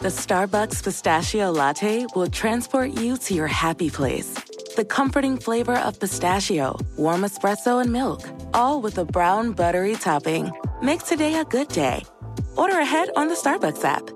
The Starbucks pistachio latte will transport you to your happy place. The comforting flavor of pistachio, warm espresso, and milk, all with a brown buttery topping. Make today a good day. Order ahead on the Starbucks app.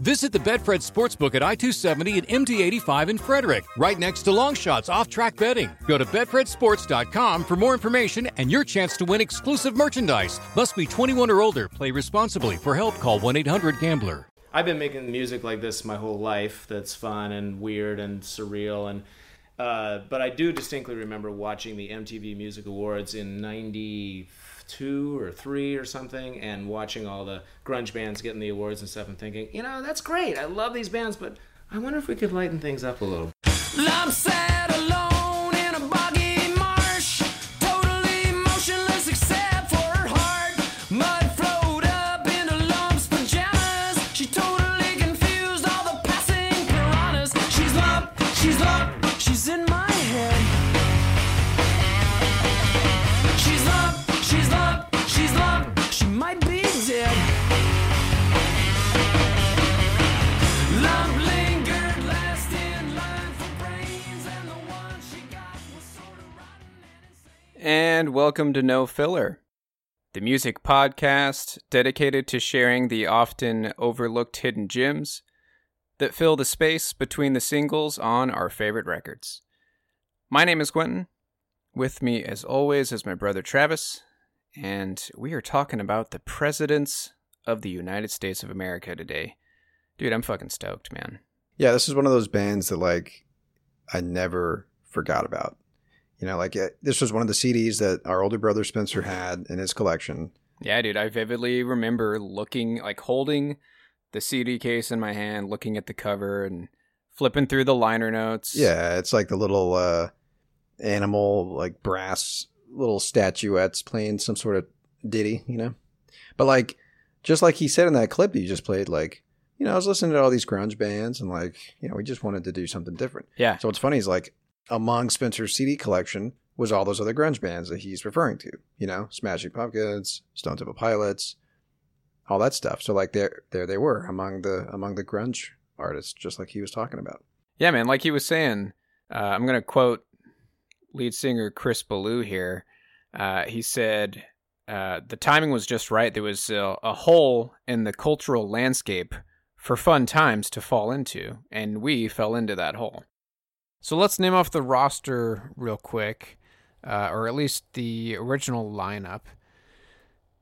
Visit the Betfred Sportsbook at I 270 and MD 85 in Frederick, right next to Longshots off track betting. Go to BetfredSports.com for more information and your chance to win exclusive merchandise. Must be 21 or older. Play responsibly. For help, call 1 800 Gambler. I've been making music like this my whole life. That's fun and weird and surreal and. Uh, but I do distinctly remember watching the MTV Music Awards in '92 or three or something, and watching all the grunge bands getting the awards and stuff, and thinking, you know, that's great. I love these bands, but I wonder if we could lighten things up a little. And welcome to No Filler, the music podcast dedicated to sharing the often overlooked hidden gems that fill the space between the singles on our favorite records. My name is Quentin. With me, as always, is my brother Travis, and we are talking about the presidents of the United States of America today. Dude, I'm fucking stoked, man. Yeah, this is one of those bands that like I never forgot about. You know, like it, this was one of the CDs that our older brother Spencer had in his collection. Yeah, dude, I vividly remember looking, like holding the CD case in my hand, looking at the cover and flipping through the liner notes. Yeah, it's like the little uh animal like brass little statuettes playing some sort of ditty, you know. But like just like he said in that clip that you just played, like, you know, I was listening to all these grunge bands and like, you know, we just wanted to do something different. Yeah. So what's funny is like among Spencer's CD collection was all those other grunge bands that he's referring to. You know, Smashing Pumpkins, Stone Temple Pilots, all that stuff. So like there there they were among the among the grunge artists, just like he was talking about. Yeah, man, like he was saying, uh, I'm going to quote lead singer Chris Ballew here. Uh, he said, uh, the timing was just right. There was a, a hole in the cultural landscape for fun times to fall into, and we fell into that hole. So let's name off the roster real quick, uh, or at least the original lineup.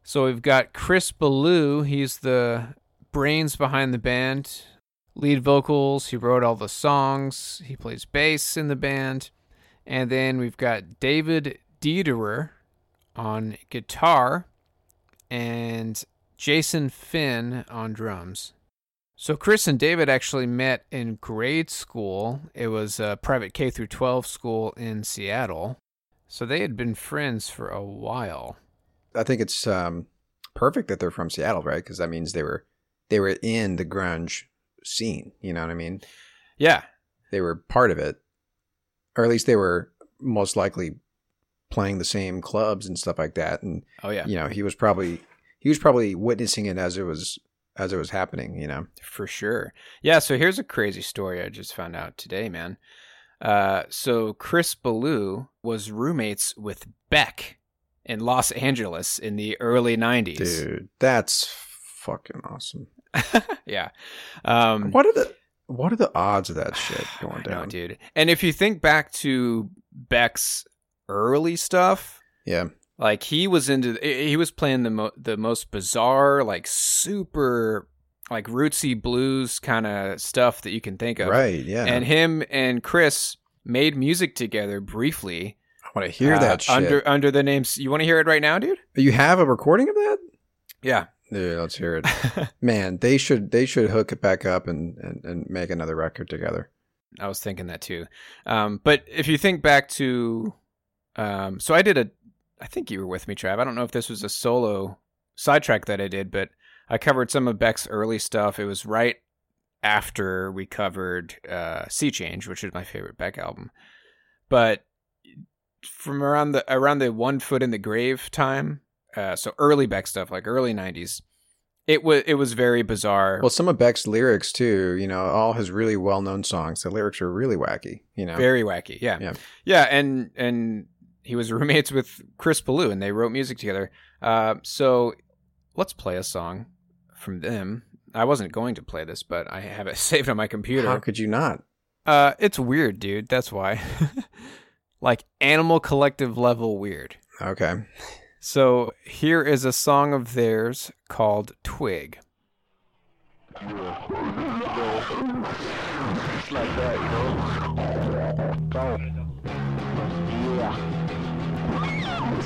So we've got Chris Ballew. He's the brains behind the band, lead vocals. He wrote all the songs. He plays bass in the band. And then we've got David Dederer on guitar and Jason Finn on drums. So Chris and David actually met in grade school. It was a private K through 12 school in Seattle. So they had been friends for a while. I think it's um, perfect that they're from Seattle, right? Because that means they were they were in the grunge scene. You know what I mean? Yeah. They were part of it, or at least they were most likely playing the same clubs and stuff like that. And Oh yeah. you know, he was probably he was probably witnessing it as it was as it was happening. You know. For sure. Yeah, so here's a crazy story I just found out today, man. Uh, so Chris Ballew was roommates with Beck in Los Angeles in the early 90s. Dude, that's fucking awesome. yeah. Um, What are the what are the odds of that shit going I know, down? dude. And if you think back to Beck's early stuff, Yeah. Like he was into he was playing the mo- the most bizarre like super like rootsy blues kind of stuff that you can think of. Right. Yeah. And him and Chris made music together briefly. I want to hear uh, that shit. under under the names. You want to hear it right now, dude? you have a recording of that? Yeah. Dude, let's hear it. Man, they should they should hook it back up and, and, and make another record together. I was thinking that too. Um, but if you think back to, um, so I did a, I think you were with me, Trav. I don't know if this was a solo sidetrack that I did, but I covered some of Beck's early stuff. It was right after we covered uh, Sea Change, which is my favorite Beck album. But from around the around the One Foot in the Grave time, uh, so early Beck stuff, like early '90s, it was it was very bizarre. Well, some of Beck's lyrics too, you know, all his really well known songs, the lyrics are really wacky, you know. Very wacky, yeah, Yeah. yeah, and and he was roommates with Chris Ballew, and they wrote music together. Uh, so let's play a song from them. I wasn't going to play this, but I have it saved on my computer. How could you not? Uh, it's weird, dude. That's why. like Animal Collective level weird. Okay. So here is a song of theirs called Twig.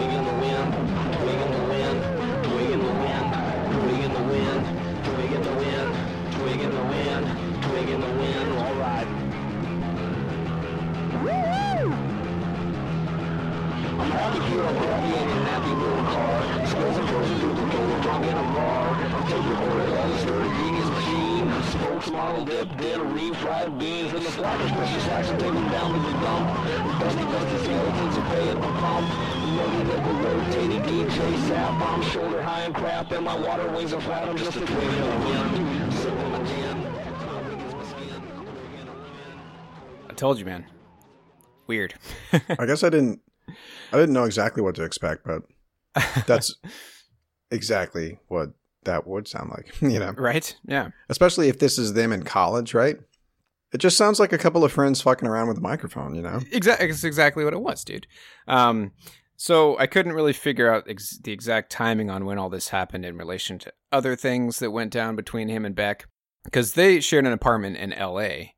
Twig the wind, twig the wind, twig the wind, twig the wind, twig the wind, twig the wind, twig the wind, all right. I'm hard to hear, I'm and nappy little car. Skills and forces duplicated, don't get a bar. I'm taking the other machine. Spokes dip, dead ream, beans, and the slackers push your sacks and take them down to the dump. Dusty, dusty skeletons, you pay at the pump told you, man. Weird. I guess I didn't I didn't know exactly what to expect, but that's exactly what that would sound like, you know. right? Yeah. Especially if this is them in college, right? It just sounds like a couple of friends fucking around with a microphone, you know. Exactly. It's exactly what it was, dude. Um, so I couldn't really figure out ex- the exact timing on when all this happened in relation to other things that went down between him and Beck, because they shared an apartment in L.A.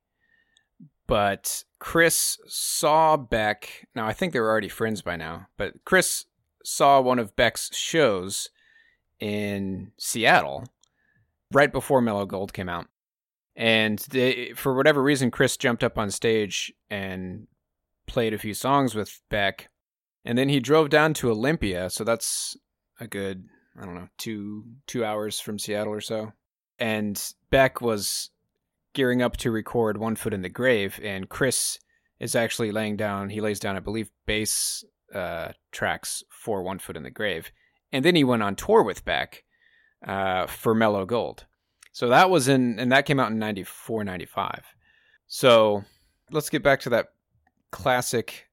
But Chris saw Beck. Now I think they were already friends by now, but Chris saw one of Beck's shows in Seattle right before Mellow Gold came out. And they, for whatever reason, Chris jumped up on stage and played a few songs with Beck. And then he drove down to Olympia. So that's a good, I don't know, two, two hours from Seattle or so. And Beck was gearing up to record One Foot in the Grave. And Chris is actually laying down, he lays down, I believe, bass uh, tracks for One Foot in the Grave. And then he went on tour with Beck uh, for Mellow Gold. So that was in, and that came out in 94, 95. So let's get back to that classic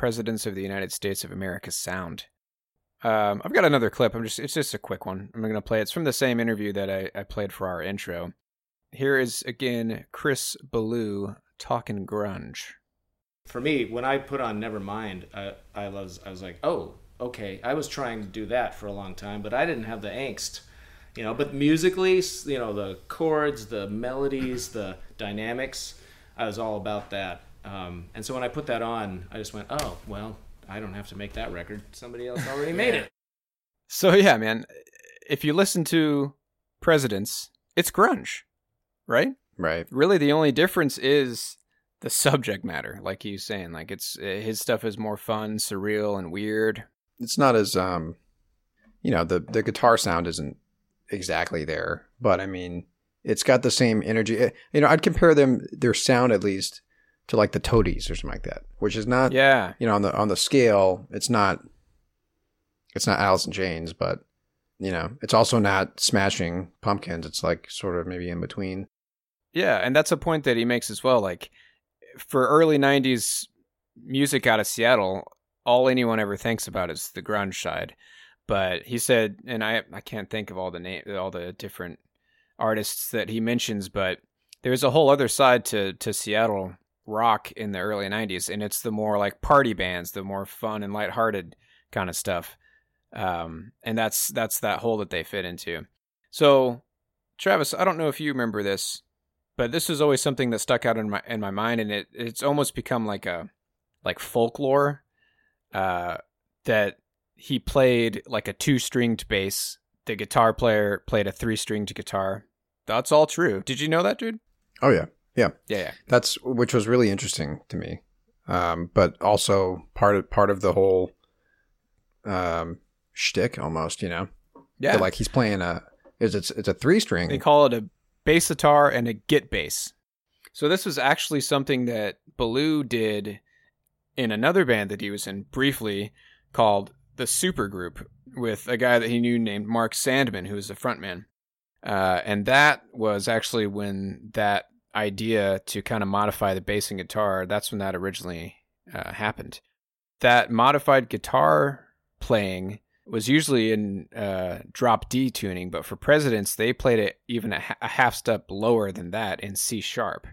Presidents of the United States of America sound. Um, I've got another clip. I'm just, it's just a quick one. I'm going to play. It's from the same interview that I, I played for our intro. Here is again Chris Ballew talking grunge. For me, when I put on Nevermind, I, I was I was like, oh, okay. I was trying to do that for a long time, but I didn't have the angst, you know. But musically, you know, the chords, the melodies, the dynamics, I was all about that. Um, and so when I put that on, I just went, oh, well, I don't have to make that record. Somebody else already made it. So yeah, man, if you listen to Presidents, it's grunge, right? Right. Really, the only difference is the subject matter. Like he was saying, like it's uh, his stuff is more fun, surreal, and weird. It's not as um, you know, the the guitar sound isn't exactly there, but I mean, it's got the same energy. Eh, You know, I'd compare them their sound at least to like the Toadies or something like that, which is not Yeah, you know on the on the scale it's not it's not alice in chains but you know it's also not smashing pumpkins it's like sort of maybe in between Yeah, and that's a point that he makes as well. Like for early '90s music out of Seattle, all anyone ever thinks about is the grunge side. But he said, and I I can't think of all the name, all the different artists that he mentions, but there's a whole other side to to Seattle rock in the early '90s, and it's the more like party bands, the more fun and lighthearted kind of stuff. Um, and that's that's that hole that they fit into. So, Travis, I don't know if you remember this, but this was always something that stuck out in my in my mind, and it it's almost become like a like folklore. Uh, that he played like a two stringed bass. The guitar player played a three stringed guitar. That's all true. Did you know that, dude? oh yeah yeah Yeah, yeah. that's which was really interesting to me um but also part of part of the whole um shtick almost you know Yeah. That, like he's playing a is it's it's a three string They call it a bass guitar and a guitbass. So this was actually something that Ballew did in another band that he was in briefly called the Supergroup with a guy that he knew named Mark Sandman, who was the frontman. Uh, and that was actually when that idea to kind of modify the bass and guitar, that's when that originally uh, happened. That modified guitar playing was usually in uh, drop D tuning, but for Presidents, they played it even a, a half step lower than that in C sharp.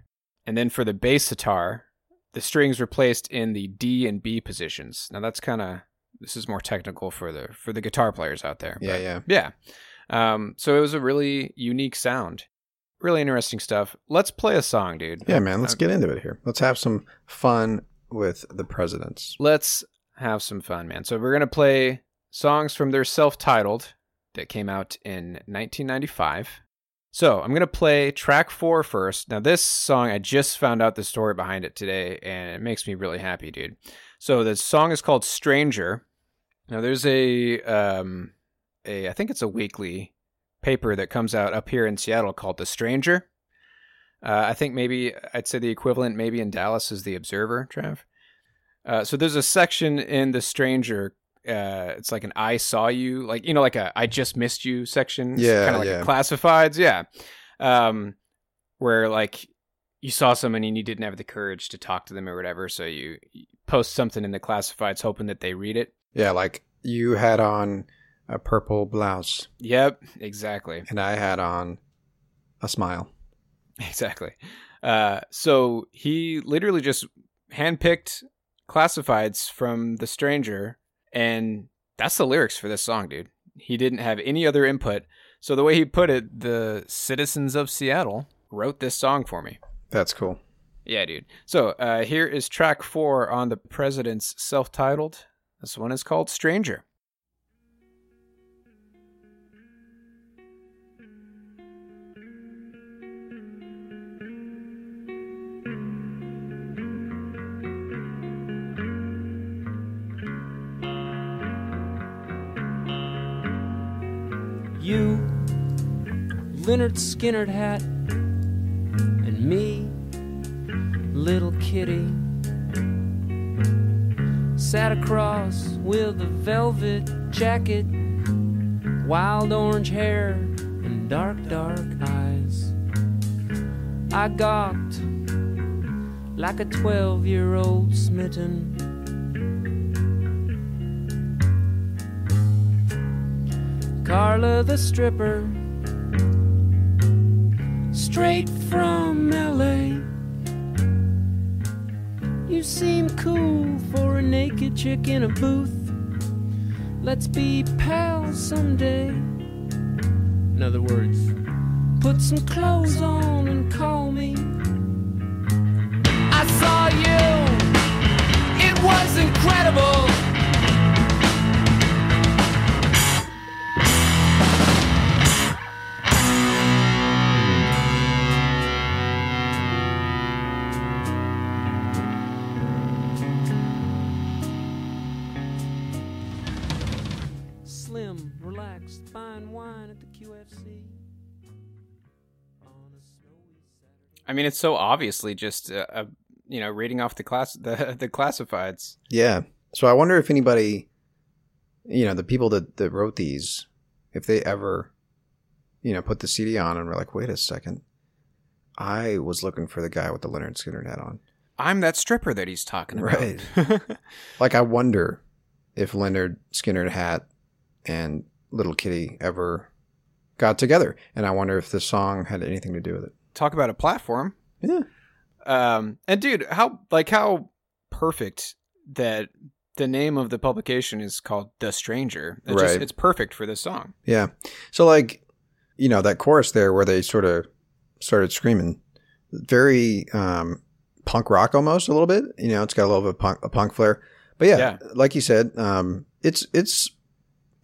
And then for the bass guitar, the strings were placed in the D and B positions. Now that's kind of this is more technical for the for the guitar players out there. Yeah, yeah. yeah. Um, so it was a really unique sound, really interesting stuff. Let's play a song, dude. yeah man let's Uh, get into it here let's have some fun with the presidents let's have some fun, man. So we're gonna play songs from their self-titled that came out in 1995. So I'm gonna play track four first. Now this song, I just found out the story behind it today, and it makes me really happy, dude. So the song is called "Stranger." Now there's a, um, a I think it's a weekly paper that comes out up here in Seattle called "The Stranger." Uh, I think maybe I'd say the equivalent maybe in Dallas is the Observer, Trav. Uh, so there's a section in The Stranger. Uh, it's like an "I saw you," like you know, like a "I just missed you" section. Yeah, kind of like yeah. a classifieds. Yeah, um, where like you saw someone and you didn't have the courage to talk to them or whatever, so you post something in the classifieds hoping that they read it. yeah like you had on a purple blouse Yep, exactly. and i had on a smile Exactly. Uh, so he literally just handpicked classifieds from The Stranger, and that's the lyrics for this song, dude. He didn't have any other input. So the way he put it, the citizens of Seattle wrote this song for me. that's cool Yeah, dude. So uh, here is track four on the President's self titled. This one is called Stranger. You, Lynyrd Skynyrd hat, and me, little kitty, sat across with a velvet jacket, wild orange hair, and dark, dark eyes. I gawked like a 12 year old smitten. Carla the stripper, straight from LA. You seem cool for a naked chick in a booth. Let's be pals someday. In other words, put some clothes on and call me. I saw you, it was incredible. I mean, it's so obviously just a, a you know reading off the class the the classifieds. Yeah. So I wonder if anybody, you know, the people that, that wrote these, if they ever, you know, put the CD on and were like, wait a second, I was looking for the guy with the Lynyrd Skynyrd hat on. I'm that stripper that he's talking about. Right. Like, I wonder if Lynyrd Skynyrd hat and Little Kitty ever got together. And I wonder if the song had anything to do with it. Talk about a platform. Yeah. Um, and dude, how like how perfect that the name of the publication is called The Stranger. It's just Right. it's perfect for this song. Yeah. So like, you know, that chorus there where they sort of started screaming, very um, punk rock almost a little bit. You know, it's got a little bit of punk, a punk flair. But yeah, Yeah. like you said, um, it's it's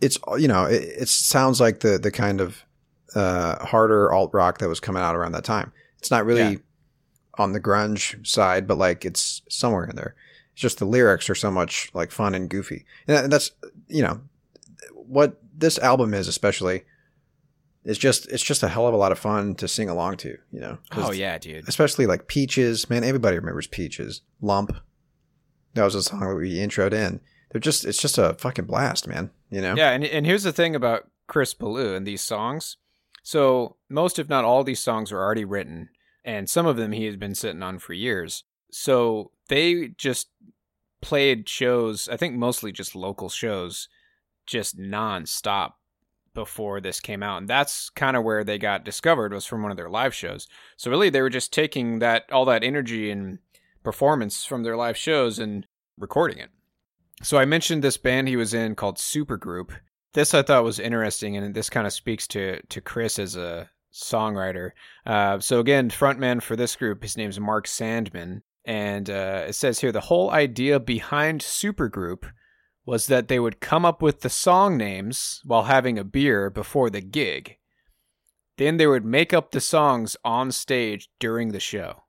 it's you know, it, it sounds like the the kind of uh, harder alt rock that was coming out around that time. It's not really Yeah. on the grunge side, but like it's somewhere in there. It's just the lyrics are so much like fun and goofy, and that's you know what this album is especially. It's just it's just a hell of a lot of fun to sing along to, you know. Oh yeah, dude. especially like Peaches. Man, everybody remembers Peaches. Lump. That was a song that we introed in. They're just it's just a fucking blast, man. You know. Yeah, and and here's the thing about Chris Ballew and these songs. So most, if not all, these songs were already written, and some of them he had been sitting on for years. So they just played shows. I think mostly just local shows, just nonstop before this came out, and that's kind of where they got discovered was from one of their live shows. So really, they were just taking that all that energy and performance from their live shows and recording it. So I mentioned this band he was in called Supergroup. This I thought was interesting, and this kind of speaks to to Chris as a songwriter. Uh, so again, frontman for this group, his name's Mark Sandman, and uh, it says here the whole idea behind Supergroup was that they would come up with the song names while having a beer before the gig. Then they would make up the songs on stage during the show.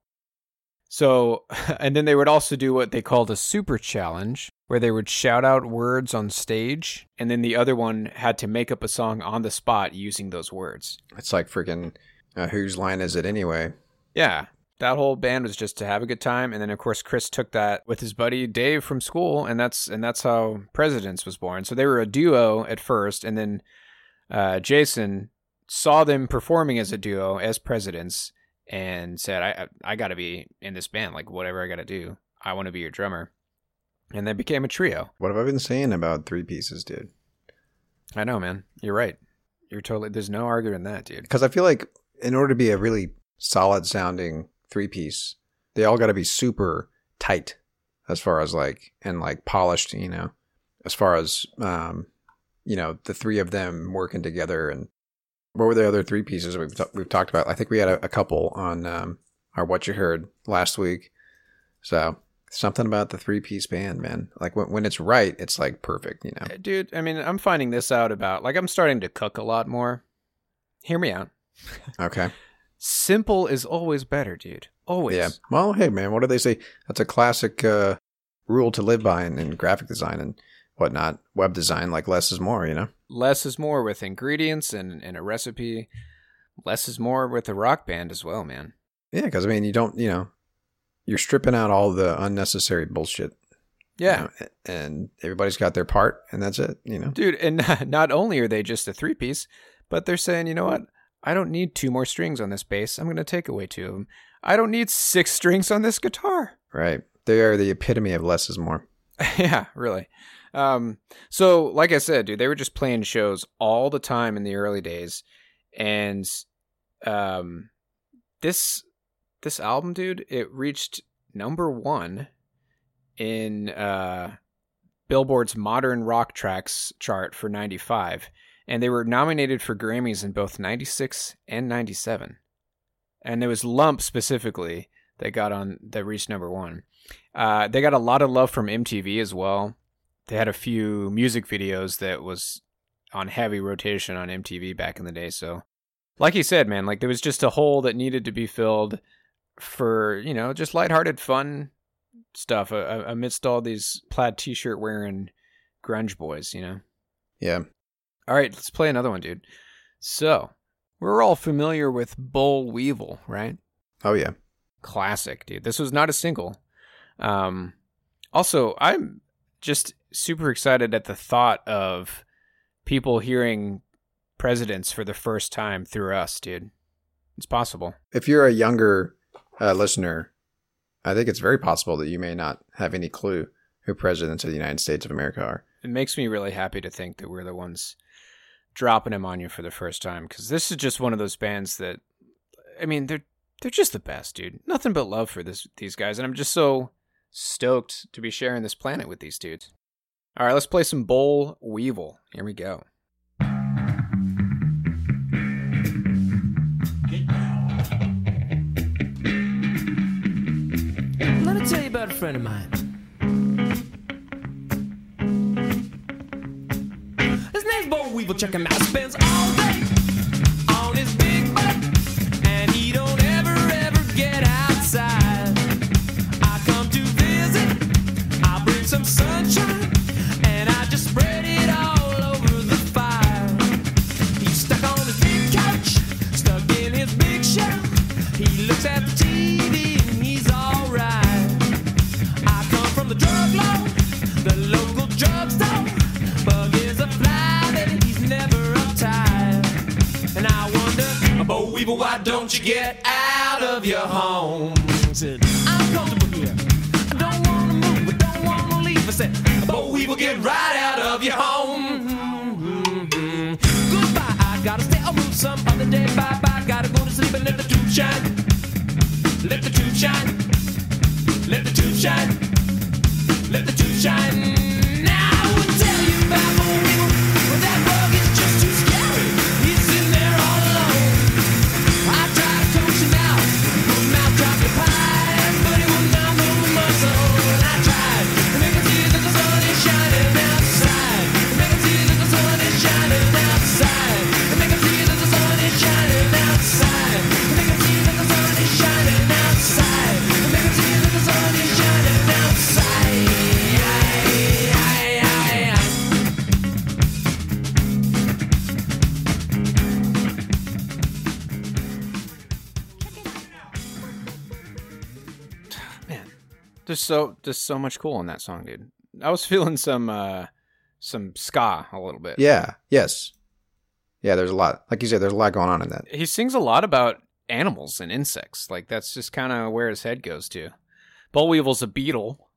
So, and then they would also do what they called a super challenge, where they would shout out words on stage, and then the other one had to make up a song on the spot using those words. It's like freaking uh, whose line is it anyway? Yeah, that whole band was just to have a good time, and then of course Chris took that with his buddy Dave from school, and that's and that's how Presidents was born. So they were a duo at first, and then uh, Jason saw them performing as a duo as Presidents, and said, "I I, I got to be in this band. Like whatever I got to do, I want to be your drummer." And they became a trio. What have I been saying about three pieces, dude? I know, man. You're right. You're totally. There's no arguing that, dude. Because I feel like in order to be a really solid sounding three piece, they all got to be super tight as far as like and like polished, you know, as far as um, you know, the three of them working together and what were the other three pieces we've ta- we've talked about? I think we had a, a couple on um, our what you heard last week. So something about the three piece band, man. Like when when it's right, it's like perfect, you know. Uh, Dude, I mean, I'm finding this out about like I'm starting to cook a lot more. Hear me out. Okay. Simple is always better, dude. Always. Yeah. Well, hey, man, what do they say? That's a classic uh, rule to live by in, in graphic design and whatnot, web design. Like less is more, you know. Less is more with ingredients and, and a recipe. Less is more with a rock band as well, man. Yeah, because I mean, you don't, you know, you're stripping out all the unnecessary bullshit. you Yeah. know, and everybody's got their part, and that's it. You know. Dude, and not only are they just a three piece, but they're saying, you know what? I don't need two more strings on this bass. I'm going to take away two of them. I don't need six strings on this guitar. Right. They are the epitome of less is more. yeah, really. Um, so like I said, dude, they were just playing shows all the time in the early days, and um, this this album, dude, it reached number one in uh Billboard's Modern Rock Tracks chart for '95, and they were nominated for Grammys in both '96 and '97. And it was Lump specifically that got on that reached number one. Uh, they got a lot of love from MTV as well. They had a few music videos that was on heavy rotation on MTV back in the day. So, like you said, man, like there was just a hole that needed to be filled for you know just lighthearted, fun stuff uh, amidst all these plaid T-shirt wearing grunge boys. You know, Yeah. All right, let's play another one, dude. So, we're all familiar with Boll Weevil, right? Oh yeah. Classic, dude. This was not a single. Um, also, I'm just super excited at the thought of people hearing presidents for the first time through us, dude. It's possible. If you're a younger uh, listener, I think it's very possible that you may not have any clue who presidents of the United States of America are. It makes me really happy to think that we're the ones dropping him on you for the first time because this is just one of those bands that, I mean, they're they're just the best, dude. Nothing but love for this these guys, and I'm just so stoked to be sharing this planet with these dudes. All right, let's play some Boll Weevil. Here we go. Tell you about a friend of mine. His name's Boll Weevil. Check him out. Spends all day on his big butt, and he don't why don't you get out of your home? Said, I'm comfortable here. I don't wanna move, I don't wanna leave. I said, Boll Weevil, get right out of your home. Goodbye, I gotta stay or move some other day. Bye bye, gotta go to sleep and let the tube shine. Let the tube shine. Let the tube shine. Let the tube shine. So just so much cool in that song, dude. I was feeling some uh some ska a little bit. Yeah. Yes. Yeah. There's a lot. Like you said, there's a lot going on in that. He sings a lot about animals and insects. Like that's just kind of where his head goes to. Boll Weevil's a beetle.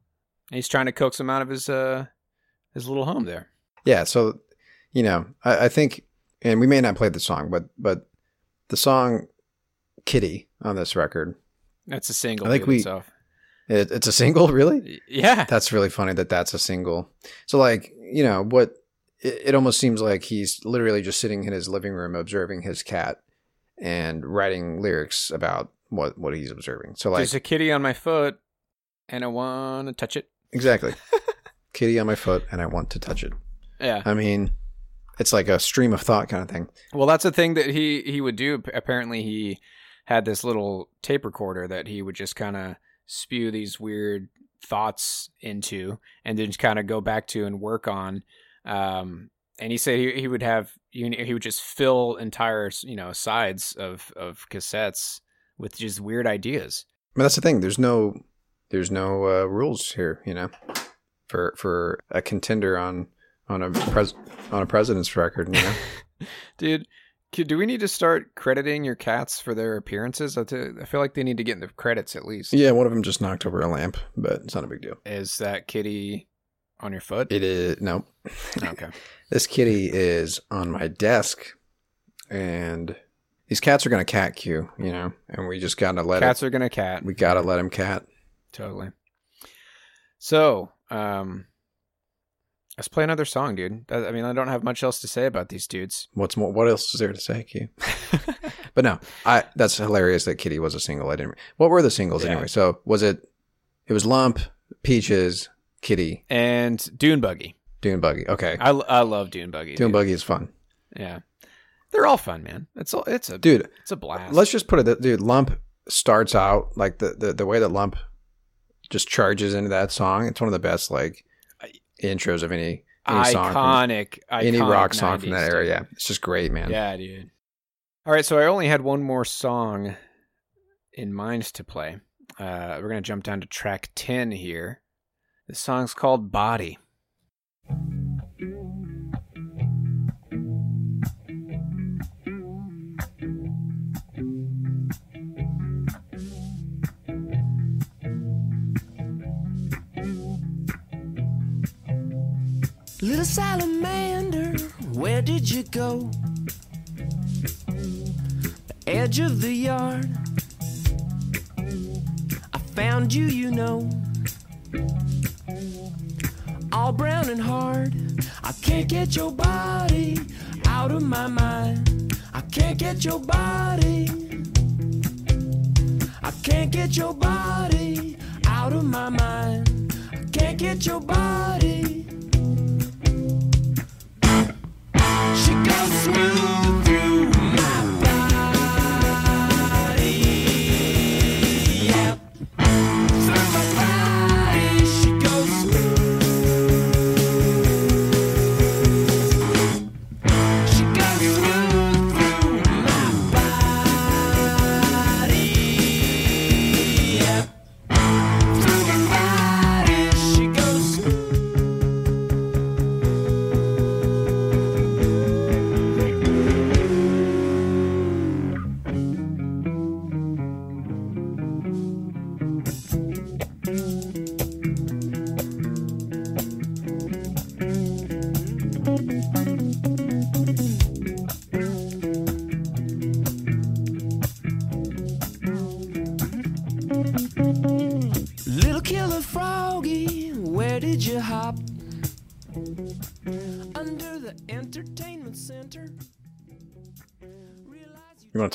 and He's trying to coax him out of his uh his little home there. Yeah. So, you know, I, I think, and we may not play the song, but but the song "Kitty" on this record, That's a single. I think we- itself. It, it's a single. Really? Yeah. That's really funny that that's a single. So, like, you know, what it, it almost seems like he's literally just sitting in his living room observing his cat and writing lyrics about what what he's observing. So, like, There's a kitty on my foot, and I want to touch it. exactly, kitty on my foot, and I want to touch it. Yeah. I mean, it's like a stream of thought kind of thing. Well, that's a thing that he he would do. Apparently, he had this little tape recorder that he would just kind of spew these weird thoughts into, and then kind of go back to and work on. Um, and he said he, he would have you know, he would just fill entire you know sides of of cassettes with just weird ideas. But that's the thing. There's no there's no uh, rules here, you know, for for a contender on on a pres on a president's record. You know, Dude, do we need to start crediting your cats for their appearances? I feel like they need to get in the credits at least. yeah. One of them just knocked over a lamp, but it's not a big deal. Is that kitty on your foot? It is no. okay. This kitty is on my desk, and these cats are gonna cat cue, you know, and we just gotta let Cats it. are gonna cat. we gotta let him cat. Totally. So, um, let's play another song, dude. I mean, I don't have much else to say about these dudes. What's more? What else is there to say, Q? but no, I. That's hilarious that Kitty was a single. I didn't. What were the singles Yeah. anyway? So was it? It was Lump, Peaches, Kitty, and Dune Buggy. Dune Buggy. Okay, I, I love Dune Buggy. Dune dude. Buggy is fun, Yeah, they're all fun, man. It's a, it's a dude. it's a blast. Let's just put it. that- Dude, Lump starts out like the, the the way that Lump just charges into that song. It's one of the best like intros of any any song from- iconic, any rock song from 90s, that era. Yeah, it's just great, man. Yeah, dude. All right, so I only had one more song in mind to play. Uh, we're gonna jump down to track ten here. The song's called "Body." Little salamander, where did you go? The edge of the yard. I found you, you know. All brown and hard. I can't get your body out of my mind. I can't get your body. I can't get your body out of my mind. I can't get your body.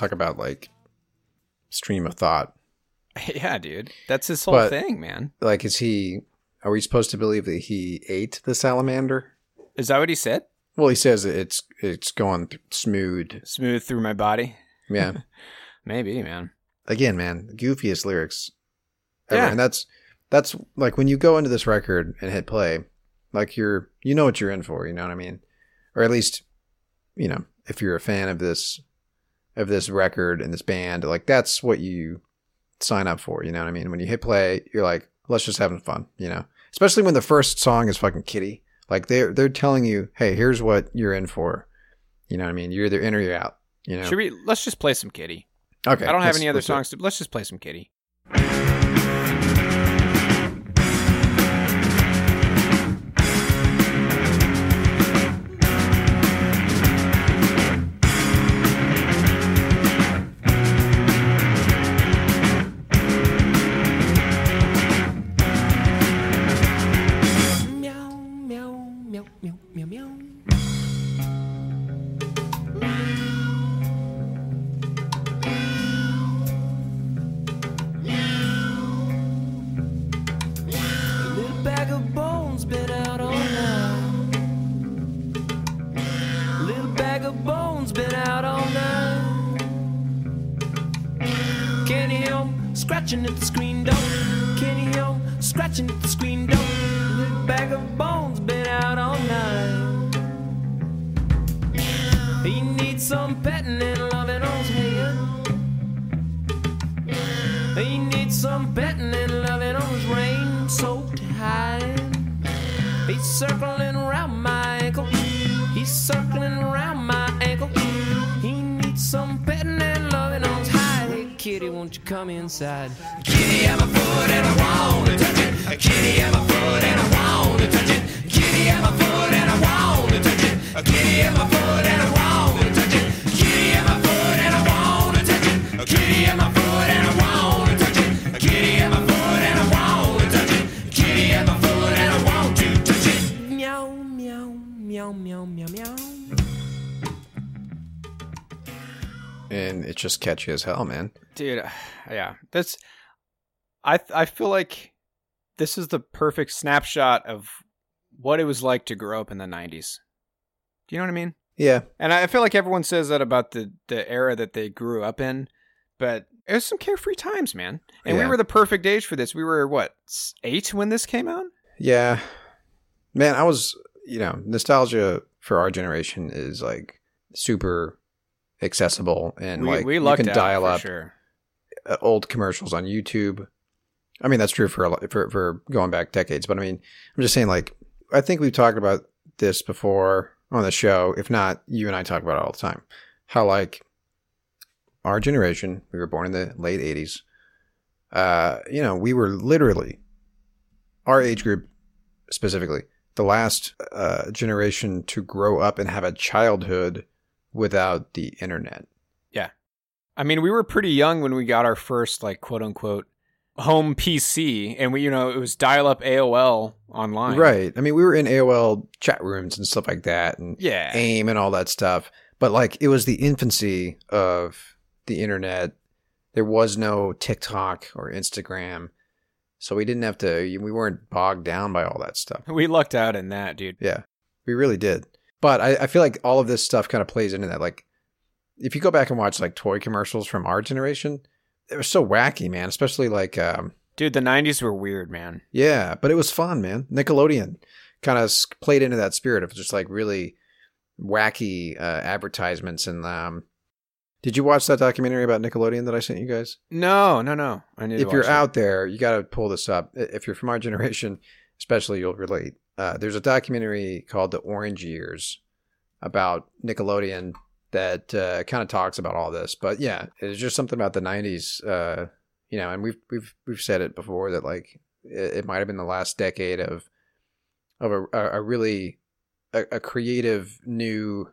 Talk about like stream of thought? yeah, dude, that's his whole But- thing, man. Like, is he? Are we supposed to believe that he ate the salamander? Is that what he said? Well, he says it's it's going th- smooth. Smooth through my body. Yeah. Maybe, man. Again, man, goofiest lyrics. Ever. Yeah. And that's that's like when you go into this record and hit play, like you're you know what you're in for. You know what I mean? Or at least, you know, if you're a fan of this of this record and this band, like that's what you sign up for. You know what I mean? When you hit play, you're like, let's just having fun. You know, especially when the first song is fucking Kitty. Like they're they're telling you, hey, here's what you're in for. You know what I mean? You're either in or you're out. You know. Should we? Let's just play some Kitty. Okay. I don't have any other let's do it. songs. To, let's just play some Kitty. Kitty, won't you come inside? Kitty, I'm a foot and I wanna touch it. Kitty, I'm a foot and I wanna touch it. Kitty, I'm a foot and I wanna touch it. Kitty, I'm a foot and I wanna touch it. Kitty, I'm a foot and I wanna touch it. Kitty, I'm a foot it's just catchy as hell, man. dude yeah that's i i feel like this is the perfect snapshot of what it was like to grow up in the 90s do you know what i mean? Yeah, and i feel like everyone says that about the the era that they grew up in but it was some carefree times man. And we were the perfect age for this. We were what eight when this came out? Yeah, man. I was you know, nostalgia for our generation is like super accessible and we, like we you can dial up sure. uh, old commercials on YouTube. I mean, that's true for lot, for for going back decades, but I mean, I'm just saying like I think we've talked about this before on the show. If not, you and I talk about it all the time. How like our generation, we were born in the late 80s. Uh, you know, we were literally our age group specifically the last uh, generation to grow up and have a childhood without the internet. Yeah. I mean, we were pretty young when we got our first like quote unquote home PC, and we you know it was dial up AOL online. Right. I mean, we were in AOL chat rooms and stuff like that, and Yeah. AIM and all that stuff. But like, it was the infancy of the internet. There was no TikTok or Instagram, so we didn't have to. We weren't bogged down by all that stuff. We lucked out in that, dude. Yeah, we really did. But I, I feel like all of this stuff kind of plays into that. Like, if you go back and watch like toy commercials from our generation, it was so wacky, man. Especially like, um, Dude, the '90s were weird, man. yeah, but it was fun, man. Nickelodeon kind of played into that spirit of just like really wacky uh, advertisements. And um, did you watch that documentary about Nickelodeon that I sent you guys? No, no, no. I need if you're that. out there, you got to pull this up. If you're from our generation, especially, you'll relate. Uh, there's a documentary called The Orange Years about Nickelodeon that uh, kind of talks about all this. But yeah, it's just something about the '90s. Uh, you know, and we've we've we've said it before that like it, it might have been the last decade of of a, a, really a, a creative new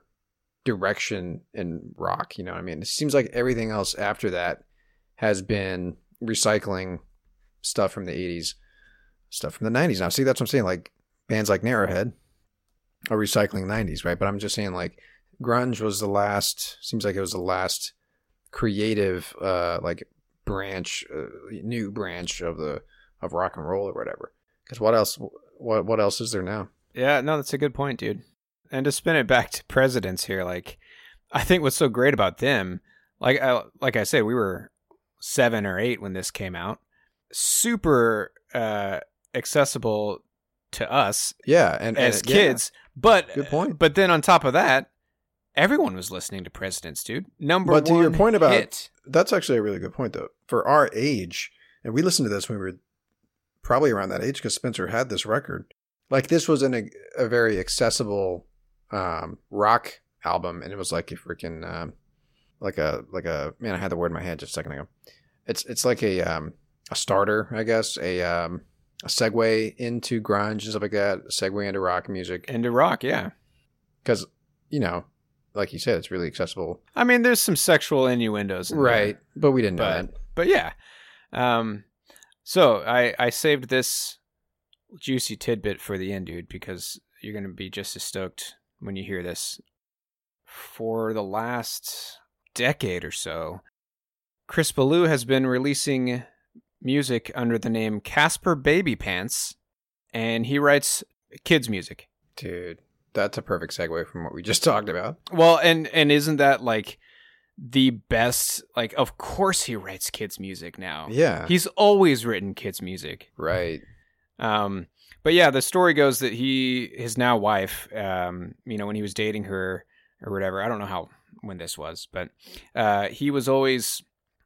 direction in rock. You know what I mean? It seems like everything else after that has been recycling stuff from the 80s, stuff from the 90s. Now, see, that's what I'm saying. Like bands like Narrowhead are recycling 90s, right? But I'm just saying, like, grunge was the last, seems like it was the last creative, uh, like, branch, uh, new branch of the, of rock and roll or whatever. Because what else, what, what else is there now? Yeah, no, that's a good point, dude. And to spin it back to presidents here, like I think what's so great about them, like I, like I said, we were seven or eight when this came out, super uh, accessible to us Yeah. And, and as yeah. kids. But Good point. But then on top of that, everyone was listening to presidents, dude. Number But to your point about hit. that's actually a really good point though. For our age, and we listened to this when we were probably around that age because Spencer had this record. Like this was an, a, a very accessible um, rock album, and it was like a freaking um, like a like a man. I had the word in my head just a second ago. It's it's like a um, a starter, I guess, a um, a segue into grunge and stuff like that. A segue into rock music into rock, yeah. because you know, like you said, it's really accessible, I mean, there's some sexual innuendos, in there. right? But we didn't know but that. but yeah. Um, so I I saved this juicy tidbit for the end, dude, because you're gonna be just as stoked when you hear this. For the last decade or so, Chris Ballew has been releasing music under the name Caspar Babypants, and he writes kids music. Dude, that's a perfect segue from what we just talked about. Well, and and isn't that like the best? Like, of course he writes kids music now. Yeah. He's always written kids music. right. Um, but yeah, the story goes that he, his now wife, um, you know, when he was dating her or whatever, I don't know how when this was, but uh, he was always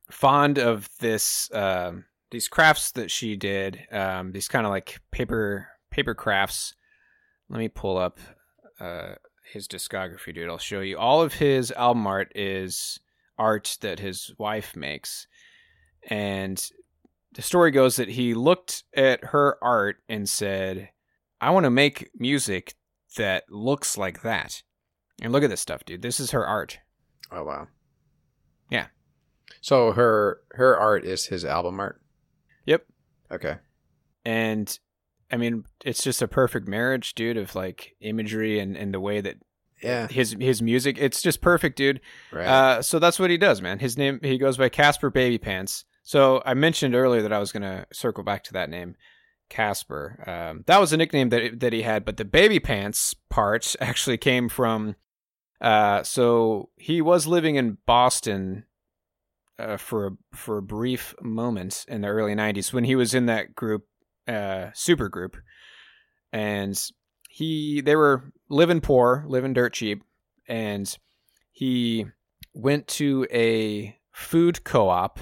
fond of this um these crafts that she did, um, these kind of like paper paper crafts. Let me pull up uh, his discography, dude. I'll show you. All of his album art is art that his wife makes, and the story goes that he looked at her art and said, I want to make music that looks like that. And look at this stuff, dude. This is her art. Oh wow. Yeah. So her her art is his album art. Yep. Okay. And I mean, it's just a perfect marriage, dude, of like imagery and, and the way that Yeah. his his music. It's just perfect, dude. Right. Uh, so that's what he does, man. His name he goes by Caspar Babypants. So I mentioned earlier that I was gonna circle back to that name, Caspar. Um, that was a nickname that that he had, but the Baby Pants part actually came from. Uh, so he was living in Boston. Uh, for a, for a brief moment in the early '90s, when he was in that group, uh, super group, and he they were living poor, living dirt cheap, and he went to a food co-op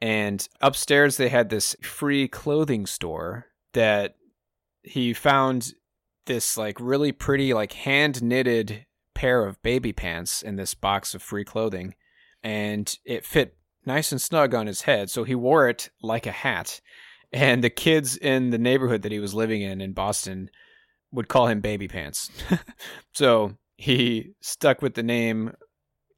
and upstairs they had this free clothing store that he found this like really pretty like hand knitted pair of baby pants in this box of free clothing and it fit nice and snug on his head so he wore it like a hat. And the kids in the neighborhood that he was living in in Boston would call him baby pants. So he stuck with the name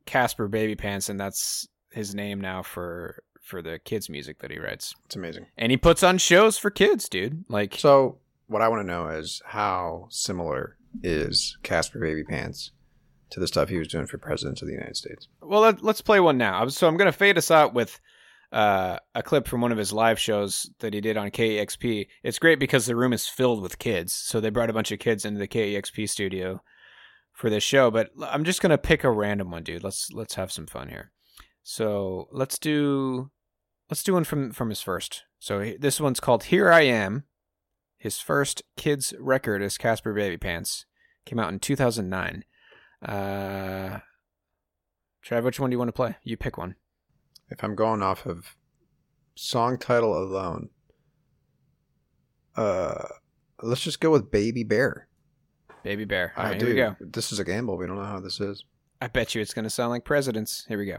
Caspar Babypants and that's his name now for for the kids music that he writes. It's amazing. and he puts on shows for kids dude. Like So, what I want to know is how similar is Caspar Babypants to the stuff he was doing for presidents of the United States? Well, let, let's play one now. So I'm going to fade us out with uh, a clip from one of his live shows that he did on KEXP. It's great because the room is filled with kids. So they brought a bunch of kids into the KEXP studio for this show. But I'm just going to pick a random one, dude. Let's let's have some fun here. So let's do let's do one from from his first. So this one's called "Here I Am." His first kids record is Caspar Babypants. Came out in 2009. Uh, Trav, which one do you want to play? You pick one. If I'm going off of song title alone, uh, let's just go with Baby Bear. Baby Bear. All right, here we go. This is a gamble. We don't know how this is. I bet you it's going to sound like Presidents. Here we go.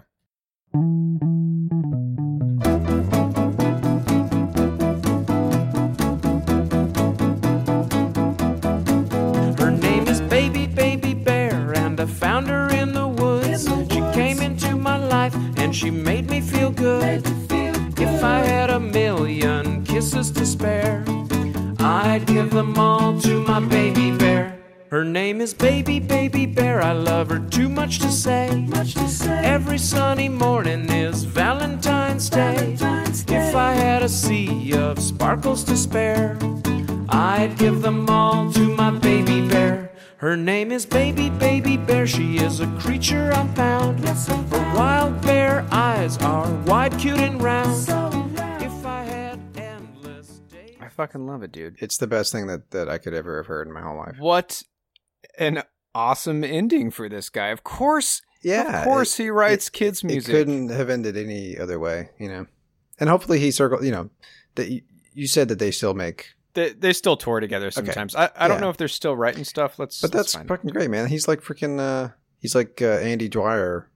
Found her in the woods. She came into my life and she made me feel good. If I had a million kisses to spare, I'd give them all to my baby bear. Her name is Baby Baby Bear. I love her too much to say. Every sunny morning is Valentine's Day. If I had a sea of sparkles to spare, I'd give them all to my baby bear. Her name is Baby Baby Bear. She is a creature I found. Her wild bear eyes are wide, cute, and round. If I had endless days. I fucking love it, dude. It's the best thing that, that I could ever have heard in my whole life. What an awesome ending for this guy. Of course, Yeah, of course it- he writes it- kids music. It couldn't have ended any other way, you know. And hopefully he circled. You know, that you, you said that they still make, They, they still tour together sometimes. I, I don't Yeah. know if they're still writing stuff. Let's. but let's that's find out. fucking great, man. He's like freaking. uh He's like uh, Andy Dwyer,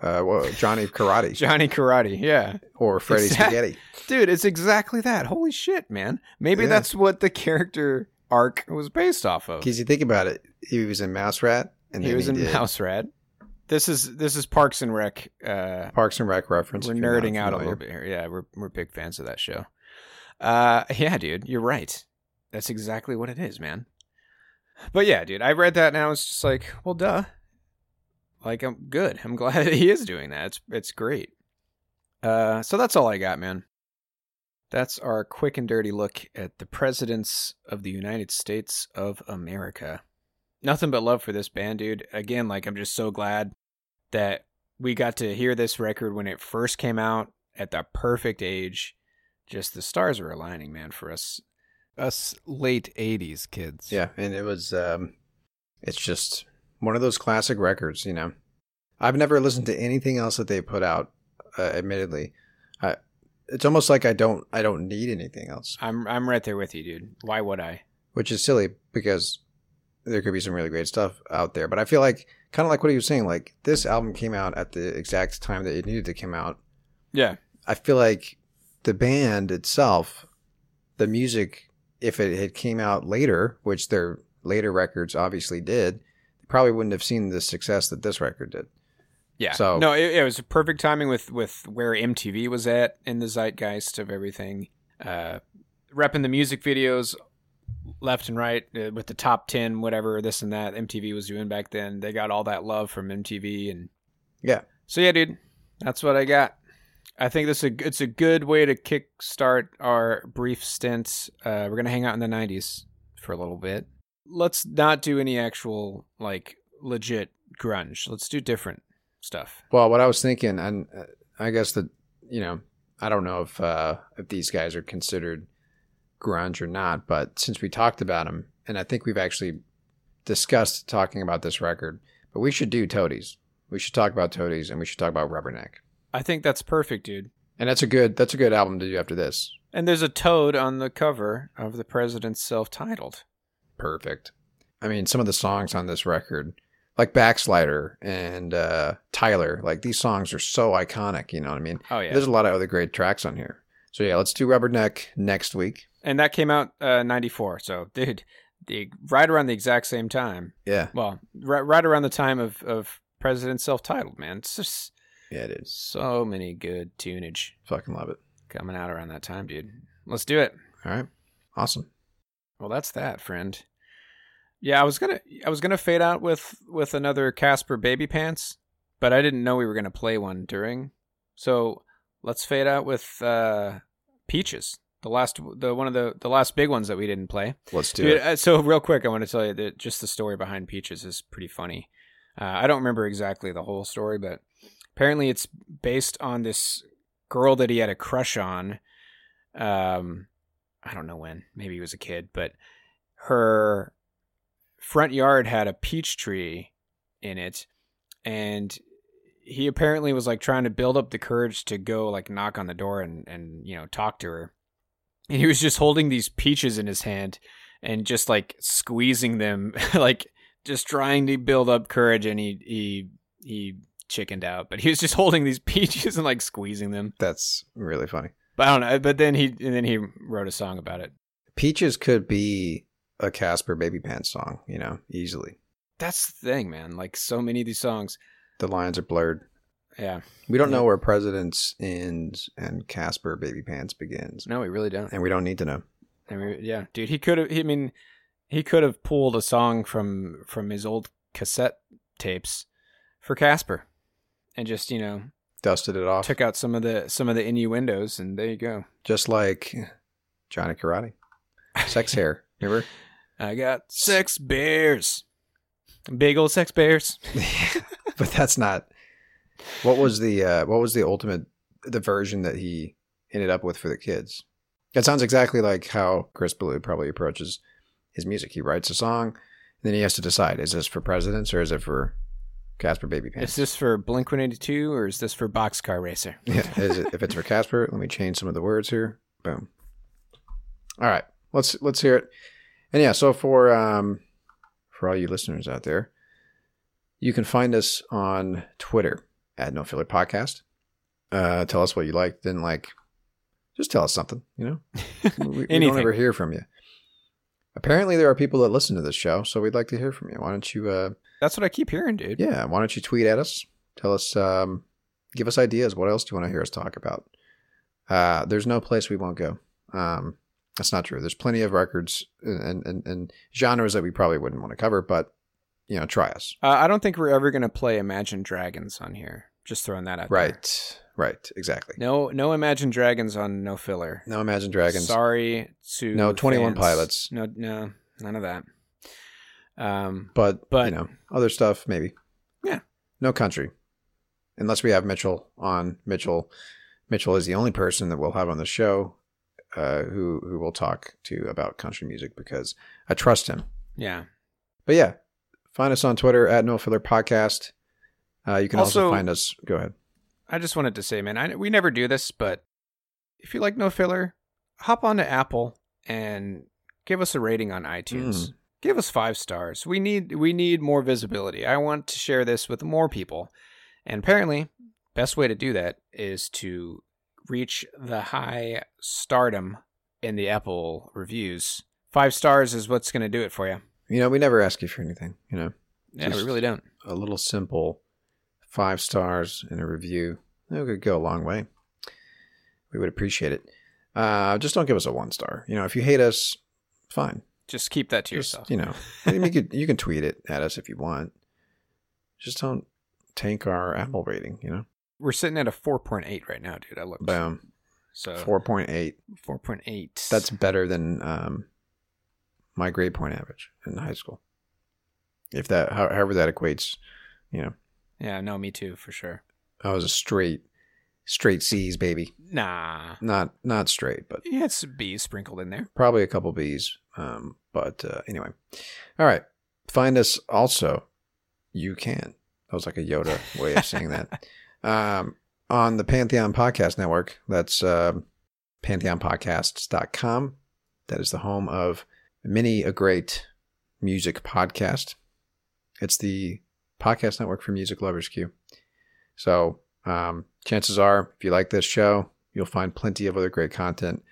uh, Johnny Karate, Johnny Karate. Yeah, or Freddy Exact- Spaghetti. dude, it's exactly that. Holy shit, man. Maybe Yeah. that's what the character arc was based off of. Because you think about it, he was in Mouse Rat, and he was in did House Rat. This is this is Parks and Rec. Uh, Parks and Rec reference. we're if you're not nerding out a little bit here. Yeah, we're we're big fans of that show. Uh, yeah, dude, you're right. That's exactly what it is, man. But yeah, dude, I read that and I was just like, well, duh. Like, I'm good. I'm glad that he is doing that. It's it's great. Uh, so that's all I got, man. That's our quick and dirty look at the presidents of the United States of America. Nothing but love for this band, dude. Again, like I'm just so glad that we got to hear this record when it first came out at the perfect age. Just the stars are aligning, man, for us Us late '80s kids. Yeah, and it was. um It's just one of those classic records, you know. I've never listened to anything else that they put out. Uh, admittedly, I, it's almost like I don't. I don't need anything else, I'm I'm right there with you, dude. Why would I? which is silly because there could be some really great stuff out there. But I feel like, kind of like what he was saying, like this album came out at the exact time that it needed to come out. Yeah. I feel like the band itself, the music, if it had came out later, which their later records obviously did, probably wouldn't have seen the success that this record did. Yeah. So- no, it, it was perfect timing with with where MTV was at in the zeitgeist of everything. Uh, repping the music videos left and right uh, with the top ten, whatever this and that MTV was doing back then. They got all that love from MTV, and Yeah. so yeah, dude, that's what I got. I think this is a, it's a good way to kickstart our brief stint. Uh, we're gonna hang out in the '90s for a little bit. Let's not do any actual like legit grunge. Let's do different stuff. Well, what I was thinking, and uh, I guess that you know, I don't know if uh, if these guys are considered grunge or not, but since we talked about them, and I think we've actually discussed talking about this record, but we should do Toadies. We should talk about Toadies, and we should talk about Rubberneck. I think that's perfect, dude. And that's a good that's a good album to do after this. And there's a toad on the cover of the president's self-titled. Perfect. I mean, some of the songs on this record, like Backslider and uh, Tyler, like these songs are so iconic. You know what I mean? Oh yeah. There's a lot of other great tracks on here. So yeah, let's do Rubberneck next week. and that came out uh, 94. So, dude, the right around the exact same time. Yeah, Well, right, right around the time of of president self-titled, man. It's just yeah, it is. so many good tunage Fucking love it. coming out around that time, dude. Let's do it. All right, awesome. Well, that's that, friend. Yeah, I was gonna I was gonna fade out with with another Caspar Babypants, but I didn't know we were gonna play one during. So let's fade out with uh, Peaches, the last the one of the the last big ones that we didn't play. Let's do Dude, it. uh, so real quick, I want to tell you that just the story behind Peaches is pretty funny. Uh, I don't remember exactly the whole story, but apparently it's based on this girl that he had a crush on. Um, I don't know when. Maybe he was a kid, but her front yard had a peach tree in it, and he apparently was like trying to build up the courage to go like knock on the door and and you know talk to her. And he was just holding these peaches in his hand and just like squeezing them, like just trying to build up courage. And he he he chickened out, but he was just holding these peaches and like squeezing them. That's really funny. But I don't know. But then he and then he wrote a song about it. Peaches could be a Caspar Babypants song, you know, easily. That's the thing, man. Like so many of these songs. The lines are blurred. Yeah. We don't Yeah. know where Presidents ends and Caspar Babypants begins. No, we really don't. And we don't need to know. I mean, yeah, dude, he could have. I mean, he could have pulled a song from from his old cassette tapes for Caspar, and just you know Dusted it off. took out some of the some of the innuendos, and there you go. Just like Johnny Karate. Sex hair. Remember? I got six bears, big old sex bears. but that's not what was the uh what was the ultimate the version that he ended up with for the kids that sounds exactly like how chris Ballew probably approaches his music he writes a song and then he has to decide is this for presidents or is it for caspar Babypants. Is this for Blink One Eighty Two or is this for Boxcar Racer? yeah, is it, if it's for caspar let me change some of the words here boom all right let's let's hear it and yeah so for um for all you listeners out there you can find us on Twitter at No Filler Podcast. Uh, tell us what you liked, didn't like. Just tell us something, you know? We, we don't ever hear from you. Apparently, there are people that listen to this show, so we'd like to hear from you. Why don't you, uh, That's what I keep hearing, dude. yeah, why don't you tweet at us? Tell us, um, give us ideas. What else do you want to hear us talk about? Uh, there's no place we won't go. Um, that's not true. There's plenty of records and, and, and genres that we probably wouldn't want to cover, but, you know, try us. Uh, I don't think we're ever gonna play Imagine Dragons on here. Just throwing that out. there. Right. Right. Exactly. No, no Imagine Dragons on No Filler. No Imagine Dragons. Sorry to No 21 fans. Pilots. No, no, none of that. Um, But, But- you know, other stuff maybe. Yeah. No country. Unless we have Mitchell on. Mitchell Mitchell is the only person that we'll have on the show uh, who who will talk to about country music because I trust him. yeah. But yeah, find us on Twitter at No Filler Podcast. Uh, you can also, Also- find us. Go ahead. I just wanted to say, man, I, we never do this, but if you like No Filler, hop onto Apple and give us a rating on iTunes. Mm. Give us five stars. We need we need more visibility. I want to share this with more people, and apparently, best way to do that is to reach the high stardom in the Apple reviews. Five stars is what's going to do it for you. You know, we never ask you for anything. You know, Yeah, we really don't. a little simple five stars in a review. It would go a long way. We would appreciate it. Uh, just don't give us a one star. You know, if you hate us, fine. Just keep that to Just, yourself. You know, I mean, you could you can tweet it at us if you want. Just don't tank our Apple rating. You know, We're sitting at a 4.8 right now, dude. I looked. boom, So four point eight. 4.8. That's better than um, my grade point average in high school. If that, however, that equates. You know, Yeah, no, me too, for sure. I was a straight, straight C's baby. Nah. Not not straight, but Yeah, it's B's sprinkled in there. probably a couple B's. Um, but uh, anyway, all right. find us also. You can. That was like a Yoda way of saying that. Um, on the Pantheon Podcast Network. That's uh, pantheonpodcasts.com. That is the home of many a great music podcast. It's the podcast network for music lovers, Q. So, um, chances are, if you like this show, you'll find plenty of other great content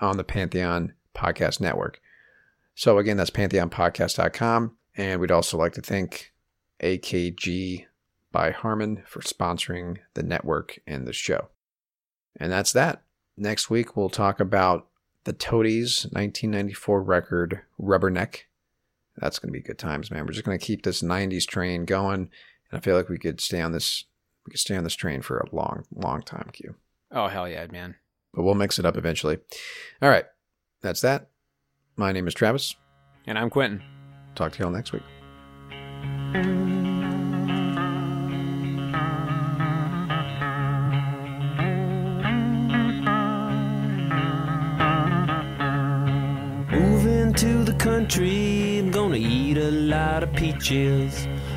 on the Pantheon Podcast Network. So, again, that's pantheonpodcast.com. And we'd also like to thank AKG by Harman for sponsoring the network and the show. And that's that. Next week, we'll talk about the Toadies 1994 record Rubberneck. That's going to be good times, man. We're just going to keep this 90s train going. And I feel like we could stay on this we could stay on this train for a long, long time, Q. Oh hell yeah, man! But we'll mix it up eventually. All right. That's that. My name is Travis. And I'm Quentin. Talk to y'all next week. Moving to the country, I'm gonna eat a lot of peaches.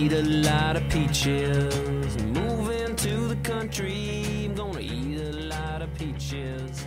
eat a lot of peaches. Move into the country, I'm gonna eat a lot of peaches.